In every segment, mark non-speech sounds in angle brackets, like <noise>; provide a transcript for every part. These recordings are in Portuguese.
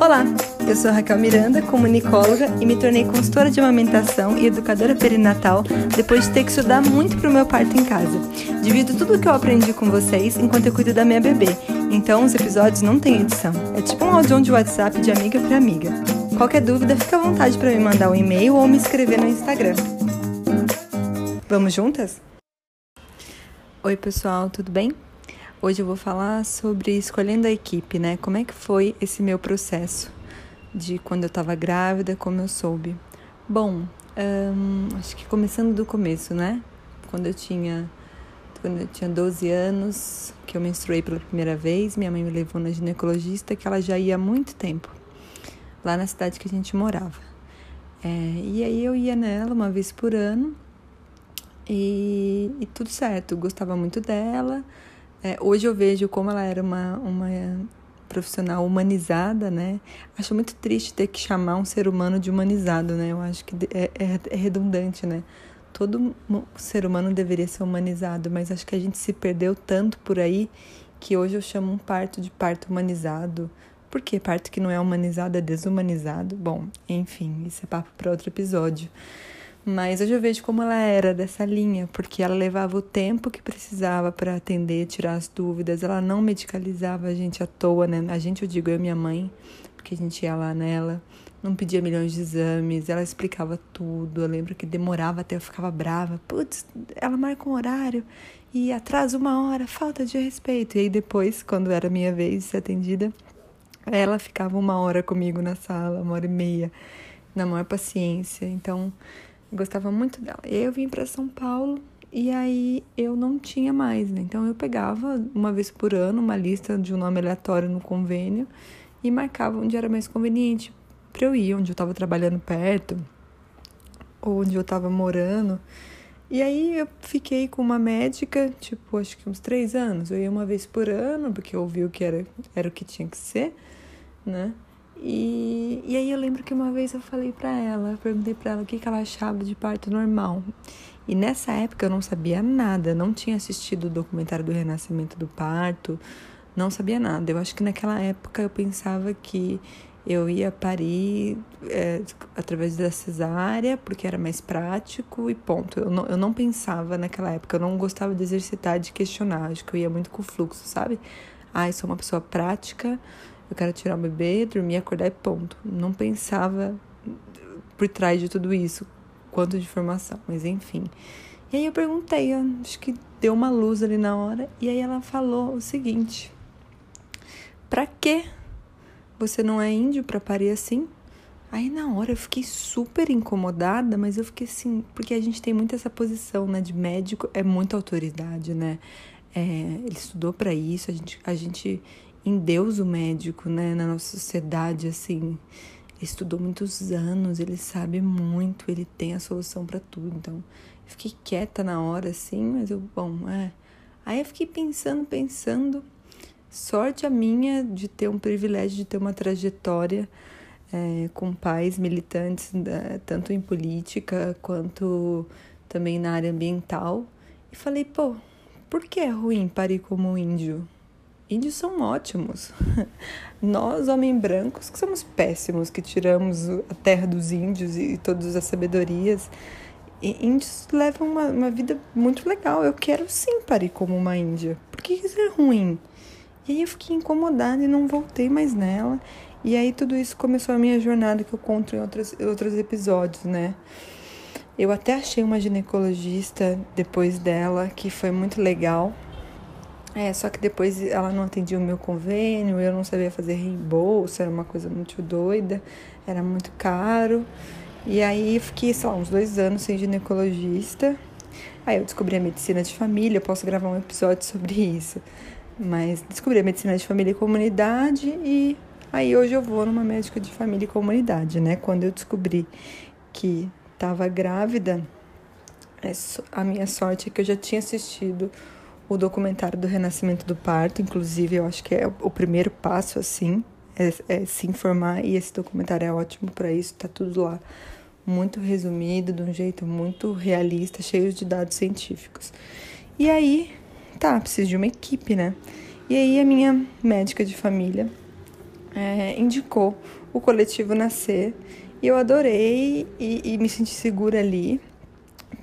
Olá, eu sou Raquel Miranda, comunicóloga e me tornei consultora de amamentação e educadora perinatal depois de ter que estudar muito para o meu parto em casa. Divido tudo o que eu aprendi com vocês enquanto eu cuido da minha bebê, então os episódios não têm edição. É tipo um áudio de WhatsApp de amiga para amiga. Qualquer dúvida, fica à vontade para me mandar um e-mail ou me escrever no Instagram. Vamos juntas? Oi, pessoal, tudo bem? Hoje eu vou falar sobre escolhendo a equipe, né? Como é que foi esse meu processo de quando eu estava grávida, como eu soube. Bom, acho que começando do começo, né? Quando eu tinha quando eu tinha 12 anos, que eu menstruei pela primeira vez, minha mãe me levou na ginecologista, que ela já ia há muito tempo, lá na cidade que a gente morava. É, e aí eu ia nela uma vez por ano e, e tudo certo, gostava muito dela. É, hoje eu vejo como ela era uma, uma profissional humanizada, né? Acho muito triste ter que chamar um ser humano de humanizado, né? Eu acho que é, é, é redundante, né? Todo ser humano deveria ser humanizado, mas acho que a gente se perdeu tanto por aí que hoje eu chamo um parto de parto humanizado. Por que parto que não é humanizado é desumanizado? Bom, enfim, isso é papo para outro episódio. Mas hoje eu vejo como ela era dessa linha, porque ela levava o tempo que precisava para atender, tirar as dúvidas. Ela não medicalizava a gente à toa, né? A gente, eu digo, eu e minha mãe, porque a gente ia lá nela, não pedia milhões de exames, ela explicava tudo. Eu lembro que demorava até eu ficava brava. Putz, ela marca um horário e atrasa uma hora, falta de respeito. E aí depois, quando era minha vez de ser atendida, ela ficava uma hora comigo na sala, uma hora e meia, na maior paciência. Então, gostava muito dela. E aí eu vim para São Paulo e aí eu não tinha mais, né? Então eu pegava uma vez por ano uma lista de um nome aleatório no convênio e marcava onde era mais conveniente para eu ir, onde eu estava trabalhando perto, ou onde eu estava morando. E aí eu fiquei com uma médica, tipo, acho que uns três anos. Eu ia uma vez por ano, porque eu ouvi o que era, era o que tinha que ser, né? E, e aí eu lembro que uma vez eu falei para ela, perguntei para ela o que, que ela achava de parto normal. E nessa época eu não sabia nada, não tinha assistido o documentário do renascimento do parto, não sabia nada. Eu acho que naquela época eu pensava que eu ia parir é, através da cesárea, porque era mais prático e ponto. Eu não, eu não pensava naquela época, eu não gostava de exercitar, de questionar, acho que eu ia muito com o fluxo, sabe? Ah, eu sou uma pessoa prática, eu quero tirar o bebê, dormir, acordar e ponto. Não pensava por trás de tudo isso, quanto de informação, mas enfim. E aí eu perguntei, acho que deu uma luz ali na hora, e aí ela falou o seguinte: Pra que você não é índio para parir assim? Aí na hora eu fiquei super incomodada, mas eu fiquei assim, porque a gente tem muito essa posição, né, de médico, é muita autoridade, né? É, ele estudou para isso, a gente, a gente em Deus o médico, né? Na nossa sociedade, assim, ele estudou muitos anos, ele sabe muito, ele tem a solução para tudo. Então, eu fiquei quieta na hora, assim, mas eu, bom, é. Aí eu fiquei pensando, pensando. Sorte a minha de ter um privilégio de ter uma trajetória é, com pais militantes, né, tanto em política quanto também na área ambiental. E falei, pô, por que é ruim parir como índio? Índios são ótimos. <laughs> Nós, homens brancos, que somos péssimos, que tiramos a terra dos índios e todas as sabedorias. E índios levam uma, uma vida muito legal. Eu quero sim parir como uma índia. Por que isso é ruim? E aí eu fiquei incomodada e não voltei mais nela. E aí tudo isso começou a minha jornada que eu conto em outros, outros episódios, né? Eu até achei uma ginecologista depois dela que foi muito legal é, só que depois ela não atendia o meu convênio, eu não sabia fazer reembolso, era uma coisa muito doida, era muito caro. E aí fiquei, sei lá, uns dois anos sem ginecologista. Aí eu descobri a medicina de família, eu posso gravar um episódio sobre isso. Mas descobri a medicina de família e comunidade e aí hoje eu vou numa médica de família e comunidade, né? Quando eu descobri que estava grávida, é a minha sorte é que eu já tinha assistido o documentário do Renascimento do Parto, inclusive, eu acho que é o primeiro passo, assim, é, é se informar, e esse documentário é ótimo para isso, tá tudo lá muito resumido, de um jeito muito realista, cheio de dados científicos. E aí, tá, preciso de uma equipe, né? E aí a minha médica de família é, indicou o coletivo Nascer e eu adorei e, e me senti segura ali,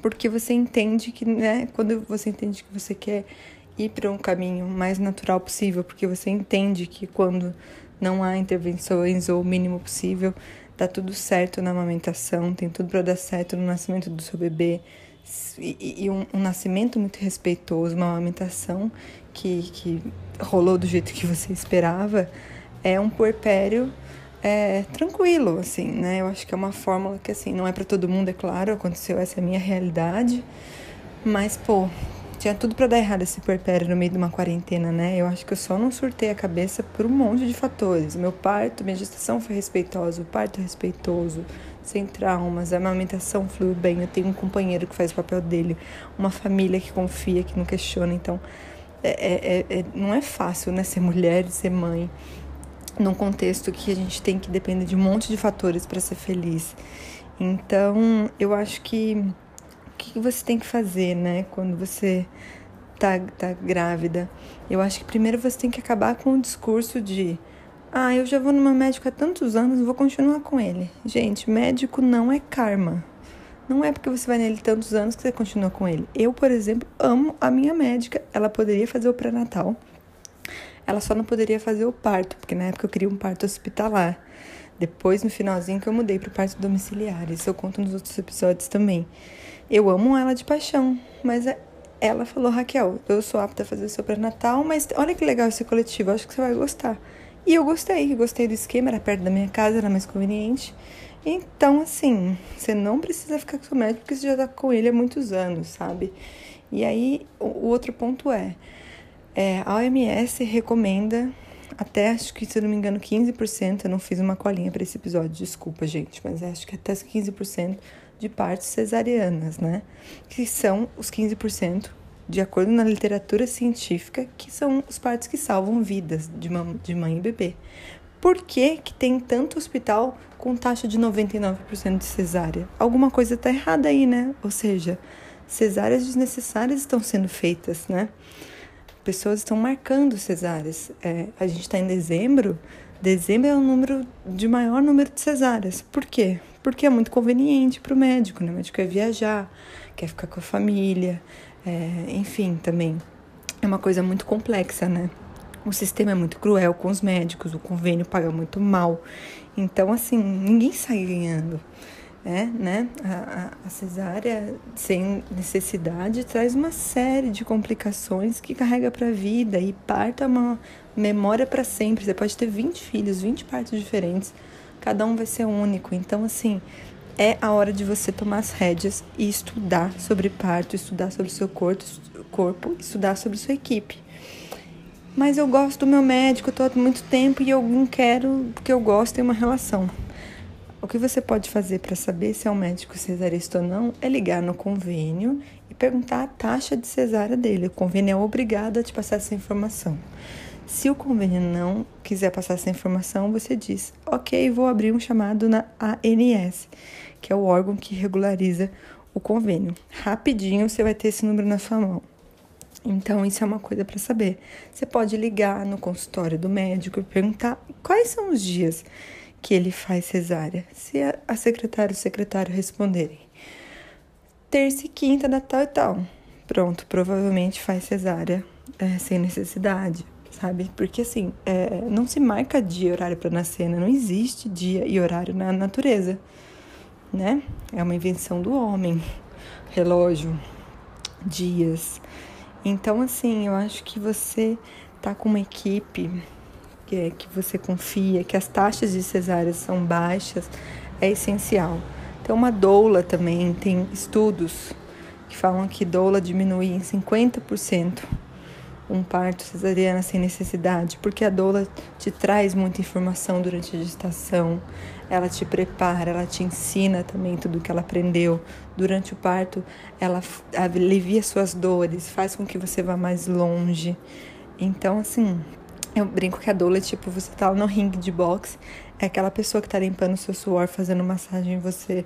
porque você entende que, né, quando você entende que você quer ir para um caminho mais natural possível, porque você entende que quando não há intervenções ou o mínimo possível, tá tudo certo na amamentação, tem tudo para dar certo no nascimento do seu bebê. E, e um, um, nascimento muito respeitoso, uma amamentação que, que rolou do jeito que você esperava, é um puerpério é, tranquilo, assim, né? Eu acho que é uma fórmula que, assim, não é para todo mundo, é claro, aconteceu, essa é a minha realidade, mas, pô, tinha tudo para dar errado esse puerpério no meio de uma quarentena, né? Eu acho que eu só não surtei a cabeça por um monte de fatores. Meu parto, minha gestação foi respeitosa, o parto respeitoso, sem traumas, a amamentação fluiu bem, eu tenho um companheiro que faz o papel dele, uma família que confia, que não questiona, então é, é, é, não é fácil, né, ser mulher e ser mãe num contexto que a gente tem que depender de um monte de fatores para ser feliz. Então, eu acho que o que você tem que fazer, né, quando você tá, tá grávida? Eu acho que primeiro você tem que acabar com o discurso de ah, eu já vou no meu médico há tantos anos, vou continuar com ele. Gente, médico não é karma. Não é porque você vai nele tantos anos que você continua com ele. Eu, por exemplo, amo a minha médica. Ela poderia fazer o pré-natal ela só não poderia fazer o parto, porque na época eu queria um parto hospitalar. Depois, no finalzinho, que eu mudei para o parto domiciliar. Isso eu conto nos outros episódios também. Eu amo ela de paixão, mas é, ela falou, Raquel, eu sou apta a fazer o seu pré-natal, mas olha que legal esse coletivo, acho que você vai gostar. E eu gostei, gostei do esquema, era perto da minha casa, era mais conveniente. Então, assim, você não precisa ficar com o médico, porque você já tá com ele há muitos anos, sabe? E aí, o outro ponto é, é, a OMS recomenda até, acho que se eu não me engano, 15%. Eu não fiz uma colinha para esse episódio, desculpa, gente, mas acho que até 15% de partes cesarianas, né? Que são os 15%, de acordo na literatura científica, que são os partos que salvam vidas de, de mãe e bebê. Por que, que tem tanto hospital com taxa de 99% de cesárea? Alguma coisa está errada aí, né? Ou seja, cesáreas desnecessárias estão sendo feitas, né? Pessoas estão marcando cesáreas. É, a gente está em dezembro, dezembro é o número de maior número de cesáreas. Por quê? Porque é muito conveniente para o médico, né? O médico quer viajar, quer ficar com a família, é, enfim, também é uma coisa muito complexa, né? O sistema é muito cruel com os médicos, o convênio paga muito mal. Então, assim, ninguém sai ganhando é, né? A, a, cesárea sem necessidade traz uma série de complicações que carrega para a vida e parto é uma memória para sempre. Você pode ter 20 filhos, 20 partos diferentes, cada um vai ser único. Então, assim, é a hora de você tomar as rédeas e estudar sobre parto, estudar sobre o seu corpo, corpo estudar sobre sua equipe. Mas eu gosto do meu médico, tô há muito tempo e eu não quero que eu gosto ter uma relação. O que você pode fazer para saber se é um médico cesarista ou não é ligar no convênio e perguntar a taxa de cesárea dele. O convênio é obrigado a te passar essa informação. Se o convênio não quiser passar essa informação, você diz: Ok, vou abrir um chamado na ANS, que é o órgão que regulariza o convênio. Rapidinho você vai ter esse número na sua mão. Então, isso é uma coisa para saber. Você pode ligar no consultório do médico e perguntar quais são os dias que ele faz cesárea. Se a secretária ou o secretário responderem terça e quinta da tal e tal, pronto, provavelmente faz cesárea é, sem necessidade, sabe? Porque assim, é, não se marca dia e horário para nascer, né? não existe dia e horário na natureza, né? É uma invenção do homem, relógio, dias. Então, assim, eu acho que você tá com uma equipe que, é, que você confia, que as taxas de cesáreas são baixas, é essencial. Tem uma doula também, tem estudos que falam que doula diminui em 50% um parto cesariana sem necessidade, porque a doula te traz muita informação durante a gestação, ela te prepara, ela te ensina também tudo que ela aprendeu. Durante o parto, ela alivia suas dores, faz com que você vá mais longe. Então, assim, eu brinco que a doula é tipo, você tá no ringue de boxe, é aquela pessoa que tá limpando o seu suor, fazendo massagem em você,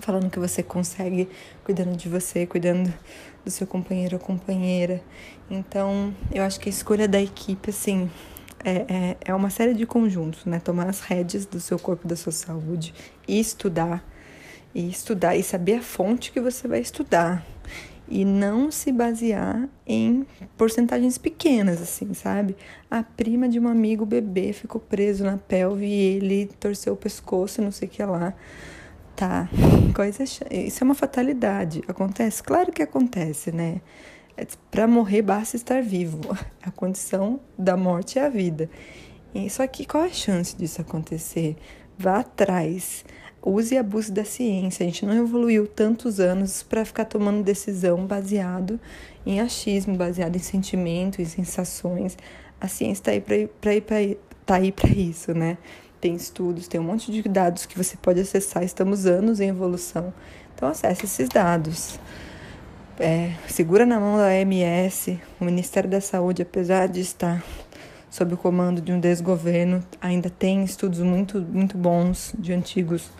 falando que você consegue, cuidando de você, cuidando do seu companheiro ou companheira. Então, eu acho que a escolha da equipe, assim, é, é, é uma série de conjuntos, né? Tomar as rédeas do seu corpo, da sua saúde e estudar. E estudar e saber a fonte que você vai estudar. E não se basear em porcentagens pequenas, assim, sabe? A prima de um amigo bebê ficou preso na pelve e ele torceu o pescoço, não sei o que lá. Tá, coisa. Isso é uma fatalidade. Acontece? Claro que acontece, né? É, Para morrer basta estar vivo. <laughs> A condição da morte é a vida. Só que qual a chance disso acontecer? Vá atrás. Use e abuse da ciência. A gente não evoluiu tantos anos para ficar tomando decisão baseado em achismo, baseado em sentimento, em sensações. A ciência está aí para tá isso, né? Tem estudos, tem um monte de dados que você pode acessar. Estamos anos em evolução. Então acesse esses dados é, segura na mão da OMS, o Ministério da Saúde, apesar de estar sob o comando de um desgoverno, ainda tem estudos muito, muito bons de antigos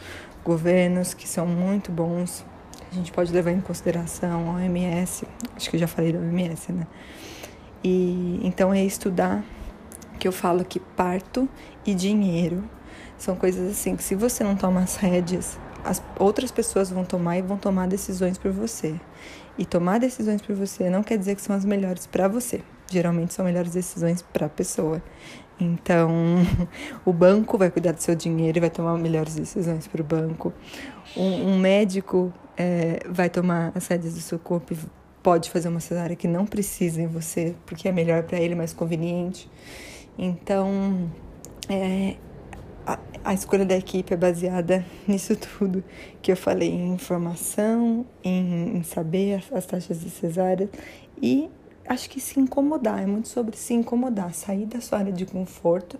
governos que são muito bons. A gente pode levar em consideração a OMS, acho que eu já falei da OMS, né? E então é estudar que eu falo que parto e dinheiro são coisas assim que se você não toma as rédeas, as outras pessoas vão tomar e vão tomar decisões por você. E tomar decisões por você não quer dizer que são as melhores para você. Geralmente são melhores decisões para a pessoa. Então, <laughs> o banco vai cuidar do seu dinheiro e vai tomar melhores decisões para o banco. Um, médico é, vai tomar as rédeas do seu corpo e pode fazer uma cesárea que não precisa em você, porque é melhor para ele, mais conveniente. Então, é, a, a, escolha da equipe é baseada <laughs> nisso tudo que eu falei, em informação, em, em saber as, as, taxas de cesárea e acho que se incomodar, é muito sobre se incomodar, sair da sua área de conforto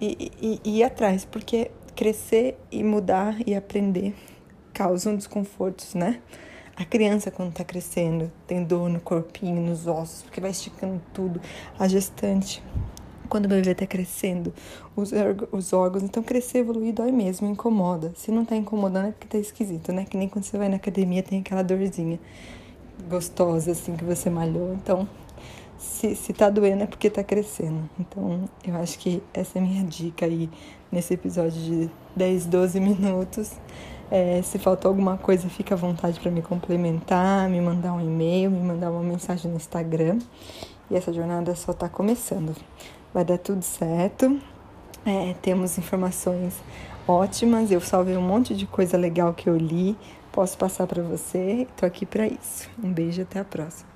e, e, e ir atrás, porque crescer e mudar e aprender causam desconfortos, né? A criança, quando tá crescendo, tem dor no corpinho, nos ossos, porque vai esticando tudo. A gestante quando o bebê está crescendo, os, os órgãos, então crescer, evoluir, dói mesmo, incomoda. Se não está incomodando é porque tá esquisito, né? Que nem quando você vai na academia tem aquela dorzinha gostosa, assim, que você malhou. Então, se, se tá doendo é porque tá crescendo. Então, eu acho que essa é a minha dica aí nesse episódio de 10, 12 minutos. É, se faltou alguma coisa, fica à vontade para me complementar, me mandar um e-mail, me mandar uma mensagem no Instagram. E essa jornada só está começando vai dar tudo certo. É, temos informações ótimas. Eu salvei um monte de coisa legal que eu li. Posso passar para você. Estou aqui para isso. Um beijo até a próxima.